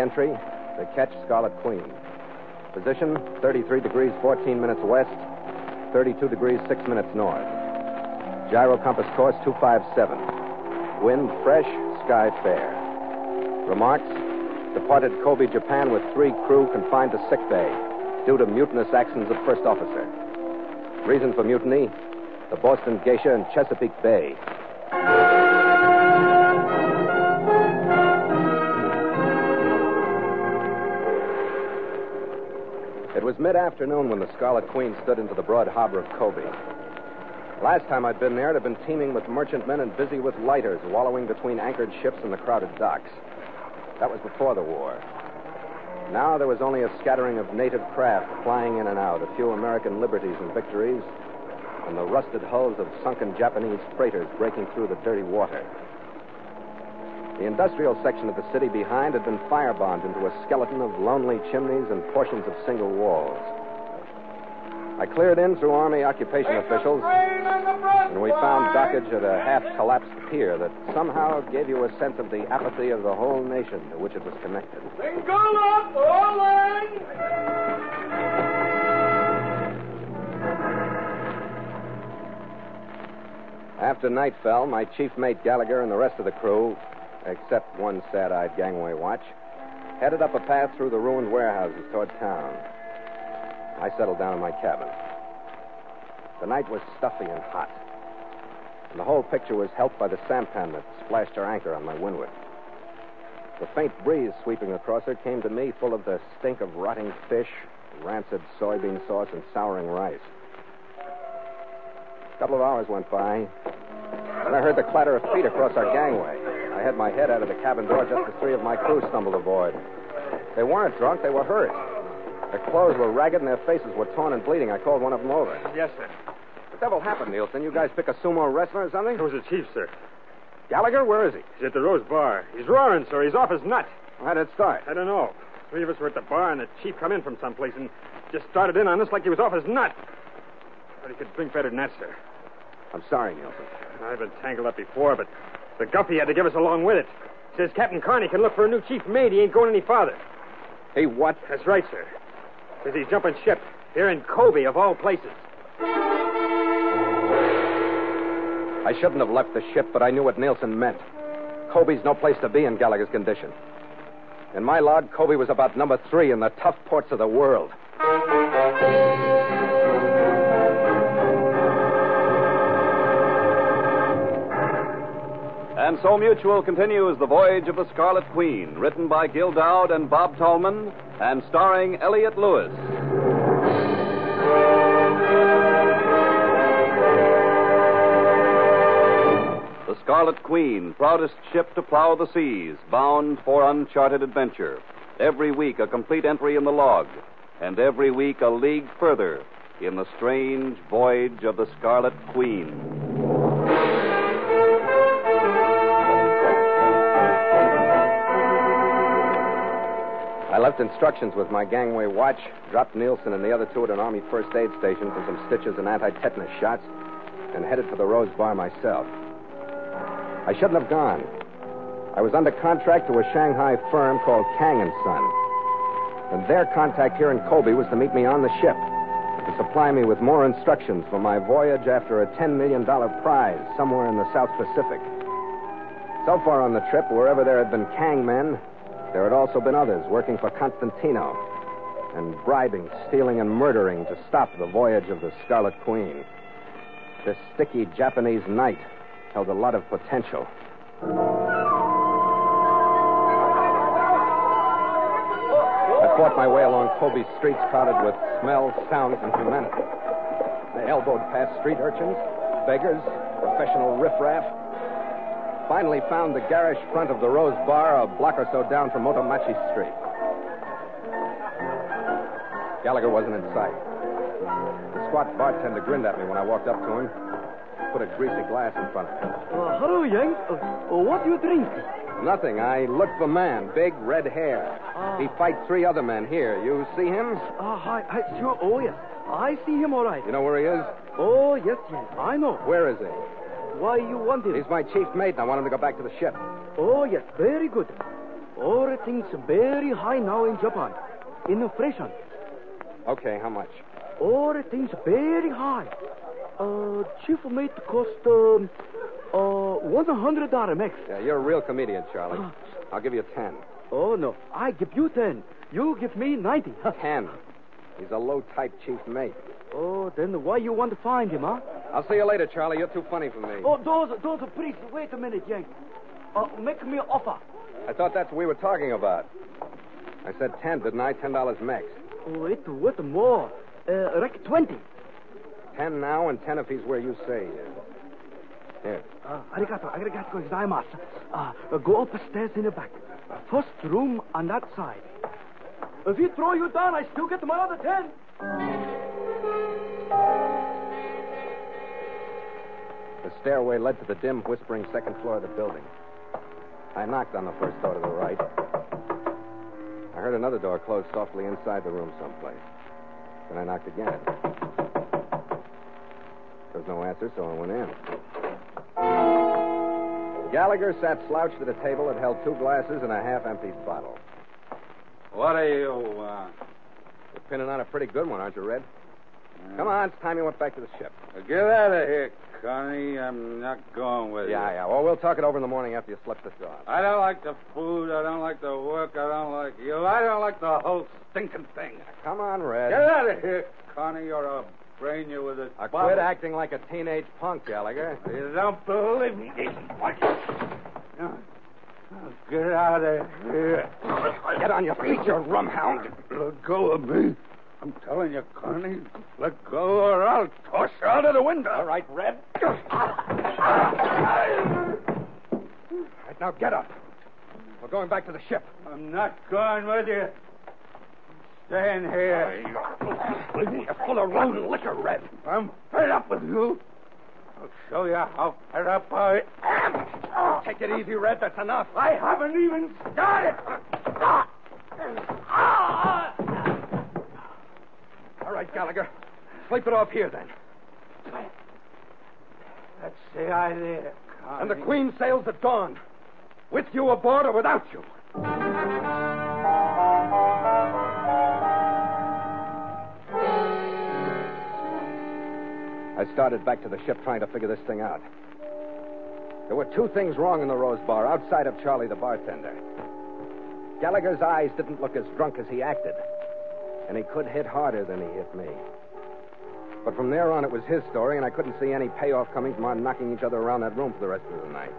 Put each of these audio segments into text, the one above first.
Entry to ketch Scarlet Queen. Position 33 degrees 14 minutes west, 32 degrees 6 minutes north. Gyro compass course 257. Wind fresh, sky fair. Remarks Departed Kobe, Japan with three crew confined to sick bay due to mutinous actions of first officer. Reason for mutiny the Boston Geisha in Chesapeake Bay. Mid afternoon when the Scarlet Queen stood into the broad harbor of Kobe. Last time I'd been there, it had been teeming with merchantmen and busy with lighters wallowing between anchored ships and the crowded docks. That was before the war. Now there was only a scattering of native craft flying in and out, a few American liberties and victories, and the rusted hulls of sunken Japanese freighters breaking through the dirty water. The industrial section of the city behind had been firebombed into a skeleton of lonely chimneys and portions of single walls. I cleared in through Army occupation officials, and we found dockage at a half collapsed pier that somehow gave you a sense of the apathy of the whole nation to which it was connected. up, all in! After night fell, my chief mate Gallagher and the rest of the crew except one sad eyed gangway watch, headed up a path through the ruined warehouses toward town. I settled down in my cabin. The night was stuffy and hot, and the whole picture was helped by the sampan that splashed her anchor on my windward. The faint breeze sweeping across her came to me full of the stink of rotting fish, rancid soybean sauce, and souring rice. A couple of hours went by, and I heard the clatter of feet across our gangway. I had my head out of the cabin door just as three of my crew stumbled aboard. They weren't drunk, they were hurt. Their clothes were ragged and their faces were torn and bleeding. I called one of them over. Yes, sir. What the devil happened, Nielsen? You guys pick a sumo wrestler or something? It was the chief, sir. Gallagher, where is he? He's at the Rose Bar. He's roaring, sir. He's off his nut. How did it start? I don't know. Three of us were at the bar, and the chief come in from someplace and just started in on us like he was off his nut. But he could drink better than that, sir. I'm sorry, Nielsen. I've been tangled up before, but the guppy had to give us along with it. Says Captain Carney can look for a new chief mate. He ain't going any farther. Hey, what? That's right, sir. Says he's jumping ship here in Kobe, of all places. I shouldn't have left the ship, but I knew what Nielsen meant. Kobe's no place to be in Gallagher's condition. In my log, Kobe was about number three in the tough ports of the world. And so Mutual continues The Voyage of the Scarlet Queen, written by Gil Doud and Bob Tallman, and starring Elliott Lewis. The Scarlet Queen, proudest ship to plow the seas, bound for uncharted adventure. Every week a complete entry in the log, and every week a league further in the strange voyage of the Scarlet Queen. I left instructions with my gangway watch, dropped Nielsen and the other two at an Army first aid station for some stitches and anti-tetanus shots, and headed for the Rose Bar myself. I shouldn't have gone. I was under contract to a Shanghai firm called Kang and Son. And their contact here in Kobe was to meet me on the ship, to supply me with more instructions for my voyage after a $10 million prize somewhere in the South Pacific. So far on the trip, wherever there had been Kang men, there had also been others working for Constantino and bribing, stealing, and murdering to stop the voyage of the Scarlet Queen. This sticky Japanese night held a lot of potential. I fought my way along Kobe streets crowded with smells, sounds, and humanity. I elbowed past street urchins, beggars, professional riffraff, Finally found the garish front of the Rose Bar a block or so down from Motomachi Street. Gallagher wasn't in sight. The squat bartender grinned at me when I walked up to him, put a greasy glass in front of him. Uh, hello, Yank. Uh, uh, what do you drink? Nothing. I look for man, big red hair. Ah. He fight three other men here. You see him? Ah, hi, hi, sure. Oh, yes. I see him all right. You know where he is? Oh, yes, yes. I know. Where is he? Why you want him? He's my chief mate, and I want him to go back to the ship. Oh, yes. Very good. All things very high now in Japan. In inflation. Okay, how much? All things very high. Uh, chief mate cost um, uh, one hundred dollar max. Yeah, you're a real comedian, Charlie. Ah. I'll give you ten. Oh no, I give you ten. You give me ninety. Ten. He's a low-type chief mate. Oh, then why you want to find him, huh? I'll see you later, Charlie. You're too funny for me. Oh, those, those, please wait a minute, Yank. Uh, make me an offer. I thought that's what we were talking about. I said ten, didn't I? Ten dollars max. Oh, wait, what more? Uh, rec twenty. Ten now and ten if he's where you say he is. Here. Uh, arigato, arigato gozaimasu. Uh, go upstairs in the back. First room on that side. If you throw you down, I still get my other ten. The stairway led to the dim, whispering second floor of the building. I knocked on the first door to the right. I heard another door close softly inside the room someplace. Then I knocked again. There was no answer, so I went in. Gallagher sat slouched at a table that held two glasses and a half-emptied bottle. What do you want? Pinning on a pretty good one, aren't you, Red? Come on, it's time you went back to the ship. Get out of here, Connie. I'm not going with you. Yeah, yeah. Well, we'll talk it over in the morning after you slip this off. I don't like the food. I don't like the work. I don't like you. I don't like the whole stinking thing. Come on, Red. Get out of here, Connie. You're a brain you with a I bottle. quit acting like a teenage punk, Gallagher. You don't believe me? No, Get out of here. Get on your feet, you rumhound. Let go of me. I'm telling you, Connie. Let go or I'll toss you out of the window. All right, Red. All right, now get up. We're going back to the ship. I'm not going with you. Staying here. You're full of road liquor, Red. I'm fed up with you. I'll show you how fed up I am. Take it easy, Red. That's enough. I haven't even started. All right, Gallagher. Sleep it off here, then. That's the idea, Connie. And the Queen sails at dawn. With you aboard or without you. I started back to the ship trying to figure this thing out. There were two things wrong in the Rose Bar outside of Charlie the bartender. Gallagher's eyes didn't look as drunk as he acted, and he could hit harder than he hit me. But from there on, it was his story, and I couldn't see any payoff coming from our knocking each other around that room for the rest of the night.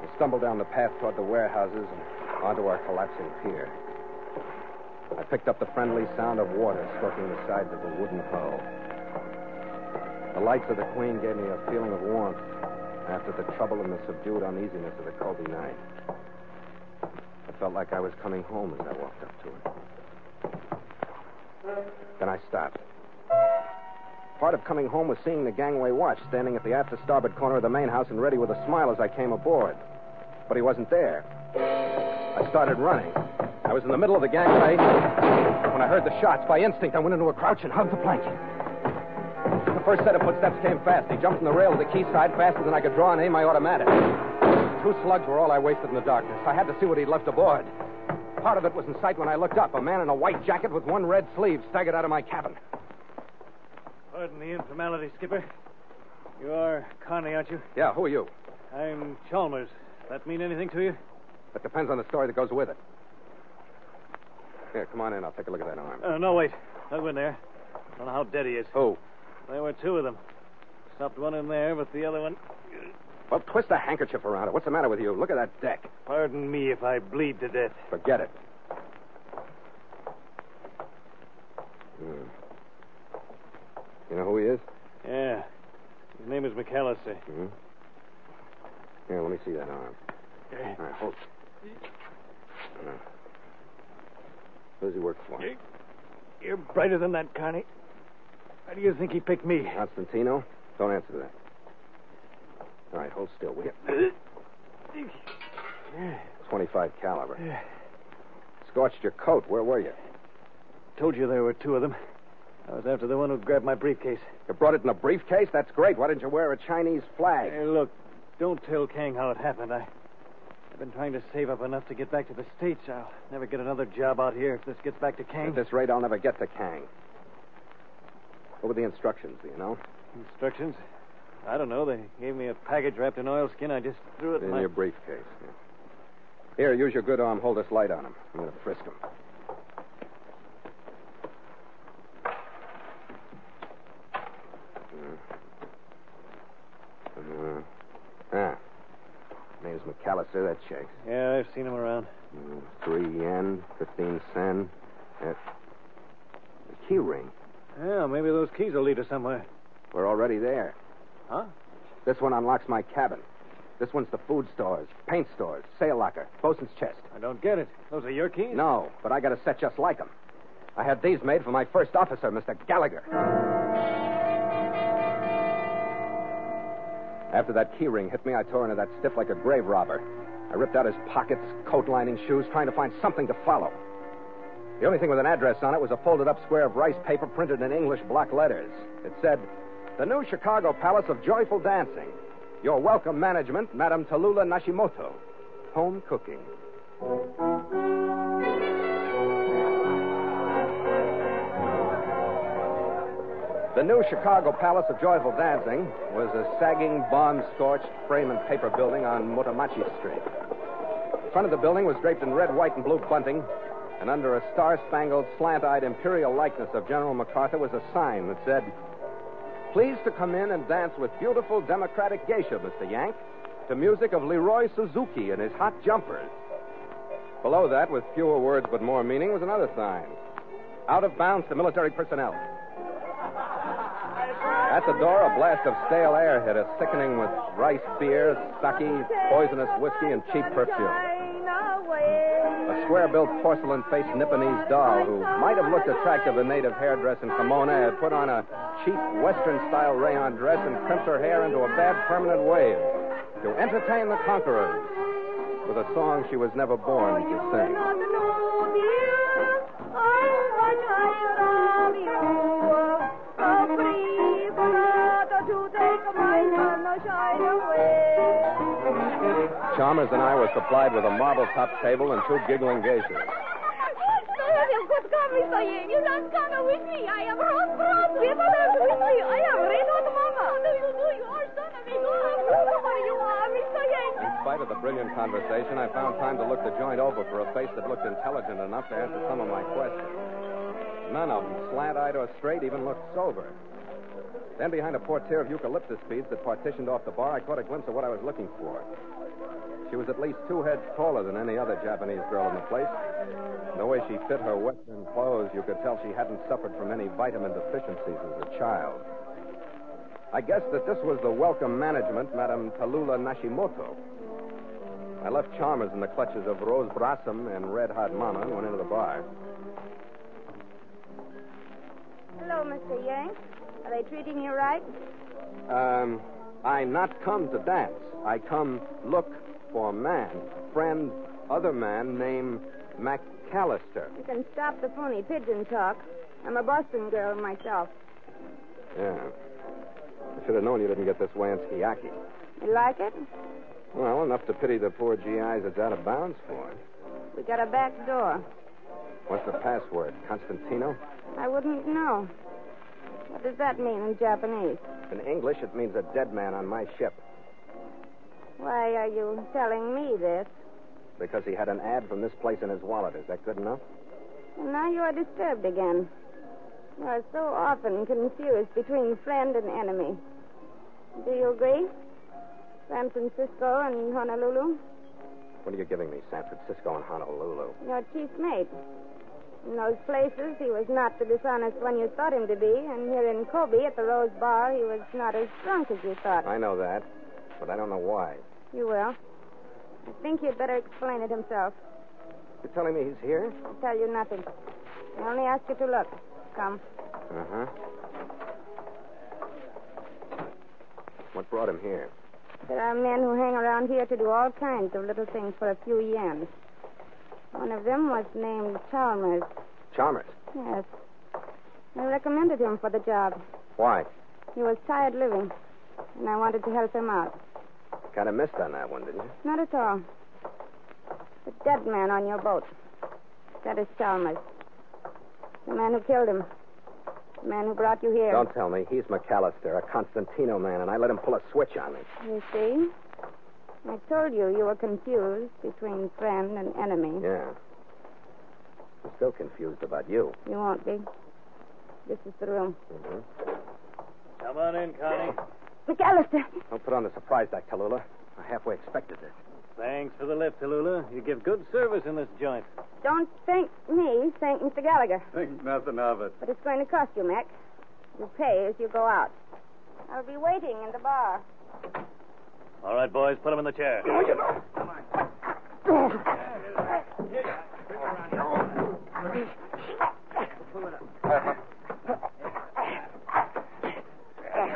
We stumbled down the path toward the warehouses and onto our collapsing pier. I picked up the friendly sound of water stroking the sides of the wooden hull. The lights of the Queen gave me a feeling of warmth after the trouble and the subdued uneasiness of the Kobe night. Felt like I was coming home as I walked up to it. Then I stopped. Part of coming home was seeing the gangway watch standing at the after starboard corner of the main house and ready with a smile as I came aboard. But he wasn't there. I started running. I was in the middle of the gangway when I heard the shots. By instinct, I went into a crouch and hugged the plank. The first set of footsteps came fast. He jumped from the rail to the quayside faster than I could draw and aim my automatic. Two slugs were all I wasted in the darkness. I had to see what he'd left aboard. Part of it was in sight when I looked up. A man in a white jacket with one red sleeve staggered out of my cabin. Pardon the informality, Skipper. You are Connie, aren't you? Yeah, who are you? I'm Chalmers. Does that mean anything to you? That depends on the story that goes with it. Here, come on in. I'll take a look at that arm. Uh, no, wait. Don't go in there. I Don't know how dead he is. Who? There were two of them. Stopped one in there, but the other one. Well, twist a handkerchief around it. What's the matter with you? Look at that deck. Pardon me if I bleed to death. Forget it. Hmm. You know who he is? Yeah. His name is McAllister. Hmm? Here, let me see that arm. All right, hold. Uh, who does he work for? You're brighter than that, Connie. Why do you think he picked me? Constantino? Don't answer that. All right, hold still, will you? 25 caliber. Scorched your coat. Where were you? Told you there were two of them. I was after the one who grabbed my briefcase. You brought it in a briefcase? That's great. Why didn't you wear a Chinese flag? Hey, look, don't tell Kang how it happened. I, I I've been trying to save up enough to get back to the States. I'll never get another job out here if this gets back to Kang. At this rate, I'll never get to Kang. What were the instructions, do you know? Instructions? I don't know. They gave me a package wrapped in oilskin. I just threw it in, In my... your briefcase. yeah. Here, use your good arm. Hold this light on him. I'm going to frisk him. Uh, ah. Name's McAllister. That checks. Yeah, I've seen him around. Mm, Three yen, fifteen sen. Uh, a key ring. Yeah, maybe those keys will lead us somewhere. We're already there. Huh? This one unlocks my cabin. This one's the food stores, paint stores, sail locker, bosun's chest. I don't get it. Those are your keys? No, but I got a set just like them. I had these made for my first officer, Mr. Gallagher. After that key ring hit me, I tore into that stiff like a grave robber. I ripped out his pockets, coat lining, shoes, trying to find something to follow. The only thing with an address on it was a folded up square of rice paper printed in English block letters. It said, The new Chicago Palace of Joyful Dancing. Your welcome management, Madame Tallulah Nashimoto. Home cooking. The new Chicago Palace of Joyful Dancing was a sagging, bomb scorched frame and paper building on Motomachi Street. The front of the building was draped in red, white, and blue bunting, and under a star spangled, slant eyed imperial likeness of General MacArthur was a sign that said, Please to come in and dance with beautiful democratic geisha, Mr. Yank, to music of Leroy Suzuki and his hot jumpers. Below that, with fewer words but more meaning, was another sign Out of bounds to military personnel. At the door, a blast of stale air hit us, sickening with rice beer, sake, poisonous whiskey, and cheap perfume. A square built porcelain faced Nipponese doll who might have looked attractive in native hairdress and kimono had put on a cheap Western style rayon dress and crimped her hair into a bad permanent wave to entertain the conquerors with a song she was never born to sing. Chalmers and I were supplied with a marble top table and two giggling geishas. In spite of the brilliant conversation, I found time to look the joint over for a face that looked intelligent enough to answer some of my questions. None of them, slant eyed or straight, even looked sober. Then, behind a portiere of eucalyptus beads that partitioned off the bar, I caught a glimpse of what I was looking for. She was at least two heads taller than any other Japanese girl in the place. The way she fit her Western clothes, you could tell she hadn't suffered from any vitamin deficiencies as a child. I guessed that this was the welcome management, Madame Tallulah Nashimoto. I left Chalmers in the clutches of Rose Blossom and Red Hot Mama and went into the bar. Hello, Mr. Yank. Are they treating you right? Um, I not come to dance. I come look for man, friend, other man named McAllister. You can stop the phony pigeon talk. I'm a Boston girl myself. Yeah. I should have known you didn't get this way in Skiaki. You like it? Well, enough to pity the poor GIs that's out of bounds for. We got a back door. What's the password? Constantino? I wouldn't know. What does that mean in Japanese? In English, it means a dead man on my ship. Why are you telling me this? Because he had an ad from this place in his wallet. Is that good enough? And now you are disturbed again. You are so often confused between friend and enemy. Do you agree? San Francisco and Honolulu? What are you giving me, San Francisco and Honolulu? Your chief mate. In those places, he was not the dishonest one you thought him to be, and here in Kobe at the Rose Bar, he was not as drunk as you thought. I know that, but I don't know why. You will. I think he'd better explain it himself. You're telling me he's here? I'll tell you nothing. I only ask you to look. Come. Uh huh. What brought him here? There are men who hang around here to do all kinds of little things for a few yens. One of them was named Chalmers. Chalmers. Yes. I recommended him for the job. Why? He was tired living, and I wanted to help him out. Kind of missed on that one, didn't you? Not at all. The dead man on your boat. That is Chalmers. The man who killed him. The man who brought you here. Don't tell me. He's McAllister, a Constantino man, and I let him pull a switch on me. You see? I told you you were confused between friend and enemy. Yeah. I'm still confused about you. You won't be. This is the room. Mm-hmm. Come on in, Connie. McAllister! Don't put on the surprise act, Tallulah. I halfway expected this. Thanks for the lift, Tallulah. You give good service in this joint. Don't thank me. Thank Mr. Gallagher. Think nothing of it. But it's going to cost you, Mac. You pay as you go out. I'll be waiting in the bar. All right, boys, put him in the chair.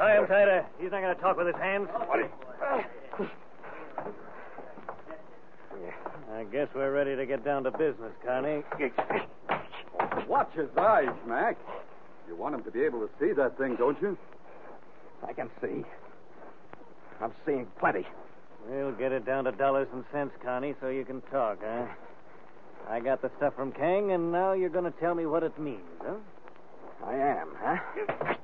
Tie him tighter. He's not going to talk with his hands. I guess we're ready to get down to business, Connie. Watch his eyes, Mac. You want him to be able to see that thing, don't you? I can see. I'm seeing plenty. We'll get it down to dollars and cents, Connie, so you can talk, huh? I got the stuff from Kang, and now you're going to tell me what it means, huh? I am, huh? Well,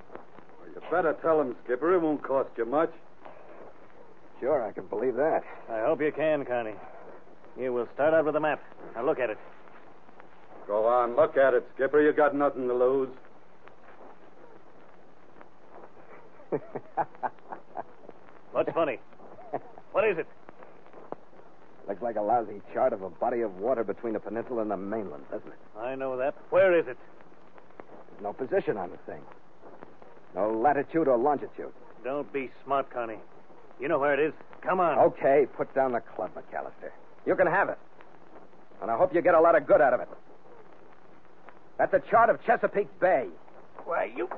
you better tell him, Skipper. It won't cost you much. Sure, I can believe that. I hope you can, Connie. You will start out with the map. Now look at it. Go on, look at it, Skipper. You got nothing to lose. What's funny? What is it? Looks like a lousy chart of a body of water between the peninsula and the mainland, doesn't it? I know that. Where is it? There's no position on the thing. No latitude or longitude. Don't be smart, Connie. You know where it is. Come on. Okay, put down the club, McAllister. You can have it. And I hope you get a lot of good out of it. That's a chart of Chesapeake Bay. Why, you.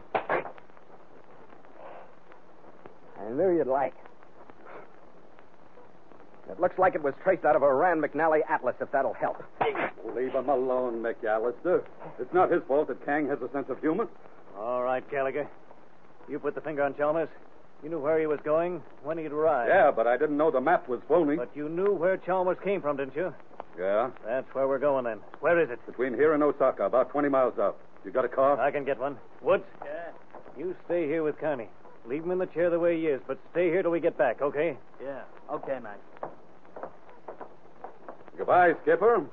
I knew you'd like. It looks like it was traced out of a Rand McNally atlas, if that'll help. Leave him alone, McAllister. It's not his fault that Kang has a sense of humor. All right, Gallagher. You put the finger on Chalmers. You knew where he was going, when he'd arrive. Yeah, but I didn't know the map was phony. But you knew where Chalmers came from, didn't you? Yeah, That's where we're going then. Where is it? between here and Osaka, about 20 miles out. You got a car? I can get one. Woods? Yeah. You stay here with Connie. Leave him in the chair the way he is, but stay here till we get back, okay? Yeah. Okay, Mac. Goodbye, Skipper.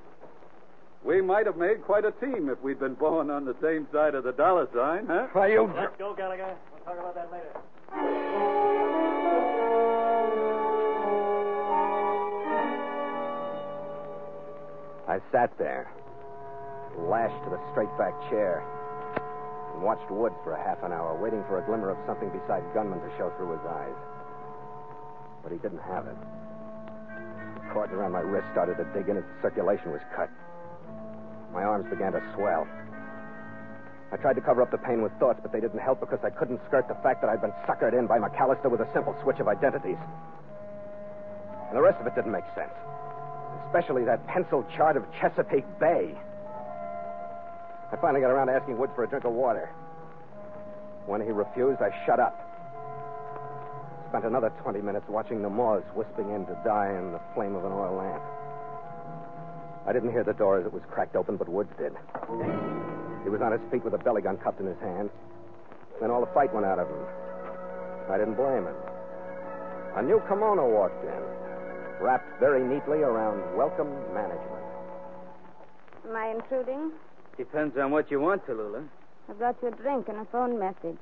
We might have made quite a team if we'd been born on the same side of the dollar sign, huh? Why, you. Let's go, Gallagher. We'll talk about that later. I sat there, lashed to the straight back chair, and watched Woods for a half an hour, waiting for a glimmer of something beside gunman to show through his eyes. But he didn't have it. The cord around my wrist started to dig in, and circulation was cut. My arms began to swell. I tried to cover up the pain with thoughts, but they didn't help because I couldn't skirt the fact that I'd been suckered in by McAllister with a simple switch of identities. And the rest of it didn't make sense. Especially that pencil chart of Chesapeake Bay. I finally got around to asking Woods for a drink of water. When he refused, I shut up. Spent another 20 minutes watching the moths wisping in to die in the flame of an oil lamp. I didn't hear the door as it was cracked open, but Woods did. He was on his feet with a belly gun cupped in his hand. Then all the fight went out of him. I didn't blame him. A new kimono walked in, wrapped very neatly around welcome management. Am I intruding? Depends on what you want, Tallulah. I brought you a drink and a phone message.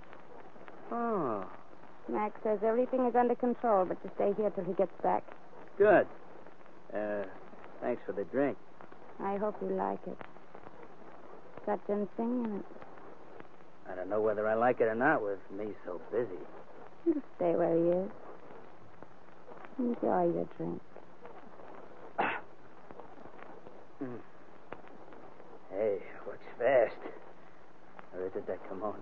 Oh, Max says everything is under control, but you stay here till he gets back. good. Uh, thanks for the drink. I hope you like it. Got ginseng in it. I don't know whether I like it or not with me so busy. You just stay where he is. Enjoy your drink. Hey, works fast. Or is it that kimono?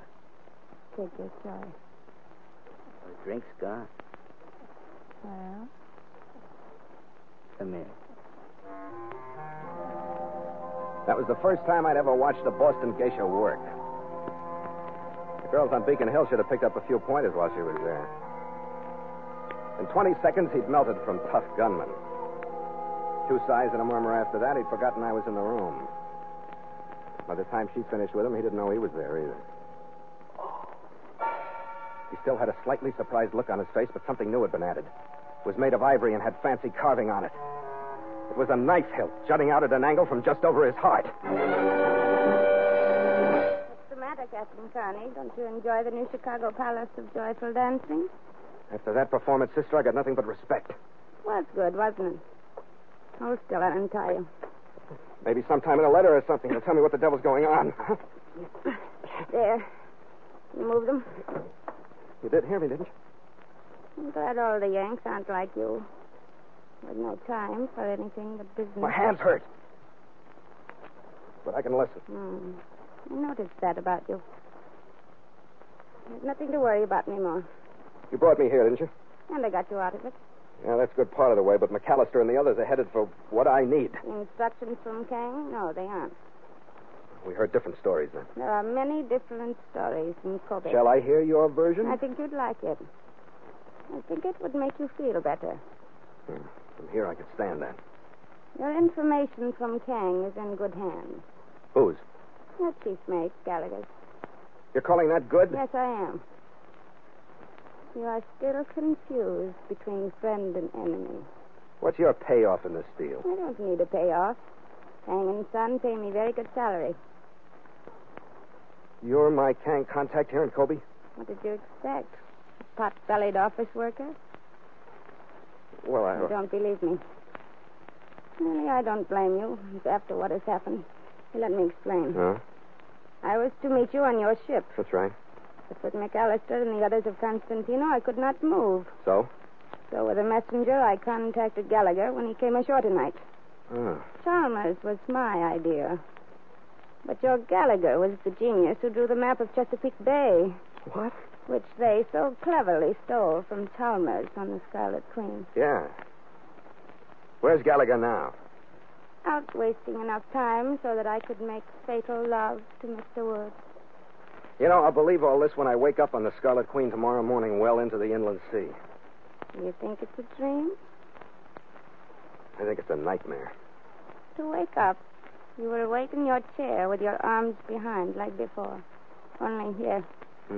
Take your choice. The drink's gone. Well, Come here. That was the first time I'd ever watched a Boston geisha work. The girls on Beacon Hill should have picked up a few pointers while she was there. In 20 seconds, he'd melted from tough gunman. Two sighs and a murmur after that, he'd forgotten I was in the room. By the time she finished with him, he didn't know he was there either. He still had a slightly surprised look on his face, but something new had been added. It was made of ivory and had fancy carving on it. It was a knife hilt jutting out at an angle from just over his heart. What's the matter, Captain Carney? Don't you enjoy the new Chicago Palace of Joyful Dancing? After that performance, sister, I got nothing but respect. Was good, wasn't it? Hold still, I'll untie you. Maybe sometime in a letter or something, you'll tell me what the devil's going on. There. You move them? You did hear me, didn't you? I'm glad all the Yanks aren't like you. With no time for anything but business. My hands hurt. But I can listen. Hmm. I noticed that about you. There's nothing to worry about anymore. You brought me here, didn't you? And I got you out of it. Yeah, that's a good part of the way, but McAllister and the others are headed for what I need. Instructions from Kang? No, they aren't. We heard different stories then. There are many different stories in Kobe. Shall I hear your version? I think you'd like it. I think it would make you feel better. Hmm. From here, I could stand that. Your information from Kang is in good hands. Whose? Your chief mate, Gallagher's. You're calling that good? Yes, I am. You are still confused between friend and enemy. What's your payoff in this deal? I don't need a payoff. Kang and Son pay me very good salary. You're my Kang contact here in Kobe? What did you expect? A pot-bellied office worker? Well, I... You don't believe me. Really, I don't blame you. It's after what has happened. Let me explain. Huh? I was to meet you on your ship. That's right. But with McAllister and the others of Constantino, I could not move. So? So with a messenger, I contacted Gallagher when he came ashore tonight. Oh. Chalmers was my idea. But your Gallagher was the genius who drew the map of Chesapeake Bay. What? Which they so cleverly stole from Chalmers on the Scarlet Queen. Yeah. Where's Gallagher now? Out wasting enough time so that I could make fatal love to Mr. Woods. You know, I'll believe all this when I wake up on the Scarlet Queen tomorrow morning well into the inland sea. You think it's a dream? I think it's a nightmare. To wake up, you will awake in your chair with your arms behind like before. Only here. Hmm?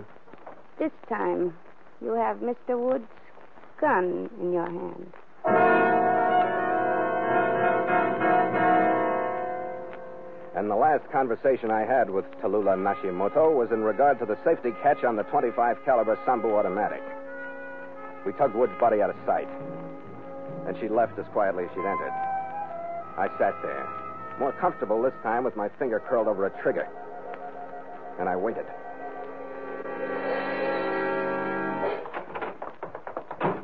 This time, you have Mr. Wood's gun in your hand. And the last conversation I had with Tallulah Nashimoto was in regard to the safety catch on the 25 caliber Sambu automatic. We tugged Wood's body out of sight. And she left as quietly as she'd entered. I sat there, more comfortable this time with my finger curled over a trigger. And I waited.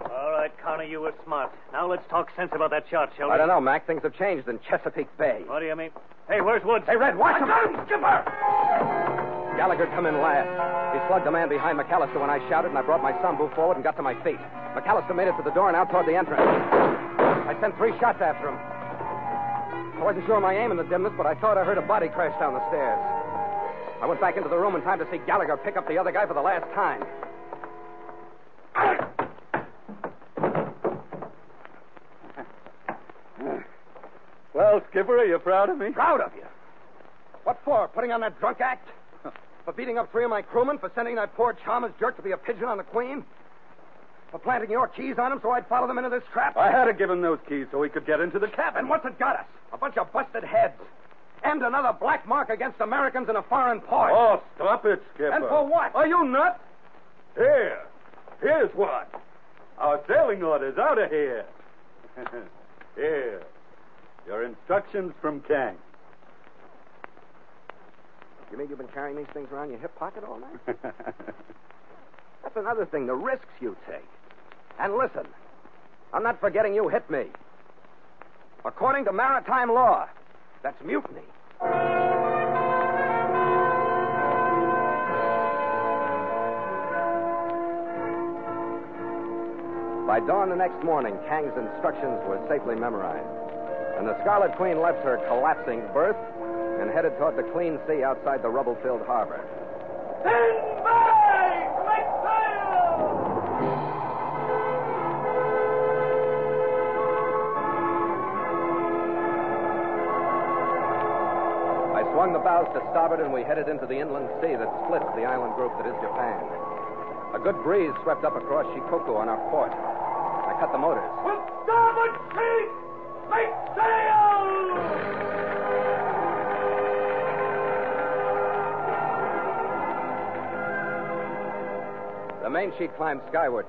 All right, Connie, you were smart. Now let's talk sense about that shot, shall we? I don't know, Mac. Things have changed in Chesapeake Bay. What do you mean? Hey, where's Woods? Hey, Red, watch him! Skipper! Gallagher come in last. He slugged the man behind McAllister when I shouted, and I brought my Sambu forward and got to my feet. McAllister made it to the door and out toward the entrance. I sent three shots after him. I wasn't sure of my aim in the dimness, but I thought I heard a body crash down the stairs. I went back into the room in time to see Gallagher pick up the other guy for the last time. Well, Skipper, are you proud of me? Proud of you? What for? Putting on that drunk act? for beating up three of my crewmen? For sending that poor Chalmers jerk to be a pigeon on the Queen? For planting your keys on him so I'd follow them into this trap? I had to give him those keys so he could get into the cabin. And what's it got us? A bunch of busted heads. And another black mark against Americans in a foreign port. Oh, stop it, Skipper. And for what? Are you nuts? Here. Here's what. Our sailing orders out of here. here. Your instructions from Kang. You mean you've been carrying these things around your hip pocket all night? That's another thing, the risks you take. And listen, I'm not forgetting you hit me. According to maritime law, that's mutiny. By dawn the next morning, Kang's instructions were safely memorized. And the Scarlet Queen left her collapsing berth and headed toward the clean sea outside the rubble filled harbor. Bows to starboard, and we headed into the inland sea that splits the island group that is Japan. A good breeze swept up across Shikoku on our port. I cut the motors. With starboard sheet! Make sail! The main sheet climbed skyward,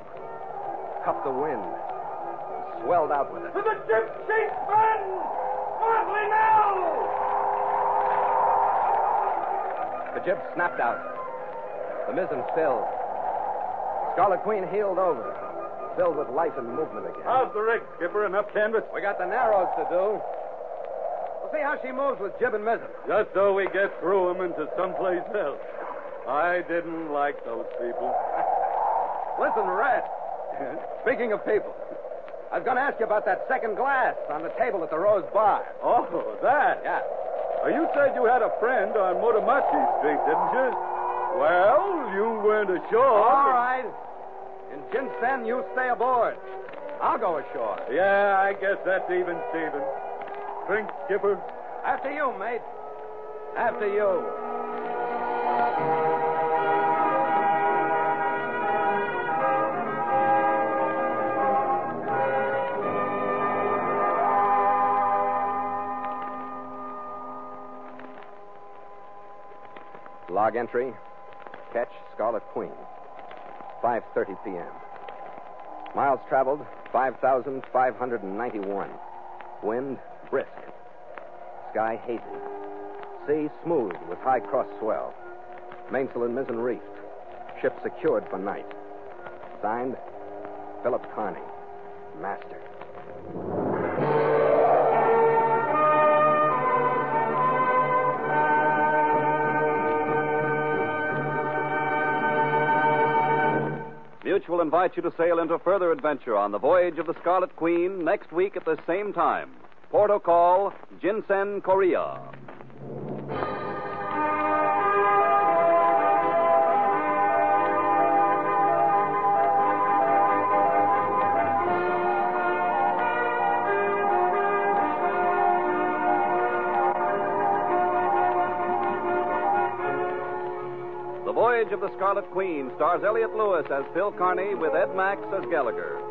cupped the wind, swelled out with it. To the ship sheet! Smartly now! The jib snapped out. The mizzen filled. Scarlet Queen heeled over, filled with life and movement again. How's the rig, Skipper? Enough canvas? We got the narrows to do. We'll see how she moves with jib and mizzen. Just so we get through 'em into someplace else. I didn't like those people. Listen, Red. Speaking of people, I was going to ask you about that second glass on the table at the Rose Bar. Oh, that? Yeah. You said you had a friend on Motomachi Street, didn't you? Well, you weren't ashore. All right. In Jinsen, you stay aboard. I'll go ashore. Yeah, I guess that's even Steven. Drink, Skipper. After you, mate. After you. Log entry. Ketch Scarlet Queen. 5:30 p.m. Miles traveled 5,591. Wind brisk. Sky hazy. Sea smooth with high cross swell. Mainsail and mizzen reefed. Ship secured for night. Signed, Philip Carney, Master. Invites you to sail into further adventure on the voyage of the Scarlet Queen next week at the same time. Porto call, Jinsen, Korea. Of the Scarlet Queen stars Elliott Lewis as Phil Carney with Ed Max as Gallagher.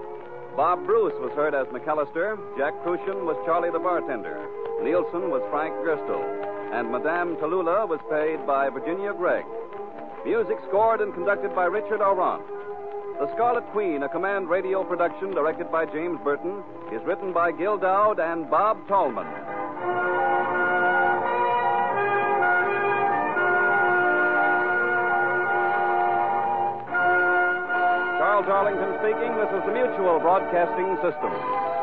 Bob Bruce was heard as McAllister, Jack Kruschen was Charlie the bartender, Nielsen was Frank Gerstle, and Madame Tallulah was played by Virginia Gregg. Music scored and conducted by Richard Aurandt. The Scarlet Queen, a command radio production directed by James Burton, is written by Gil Doud and Bob Tallman. Speaking. This is the Mutual Broadcasting System.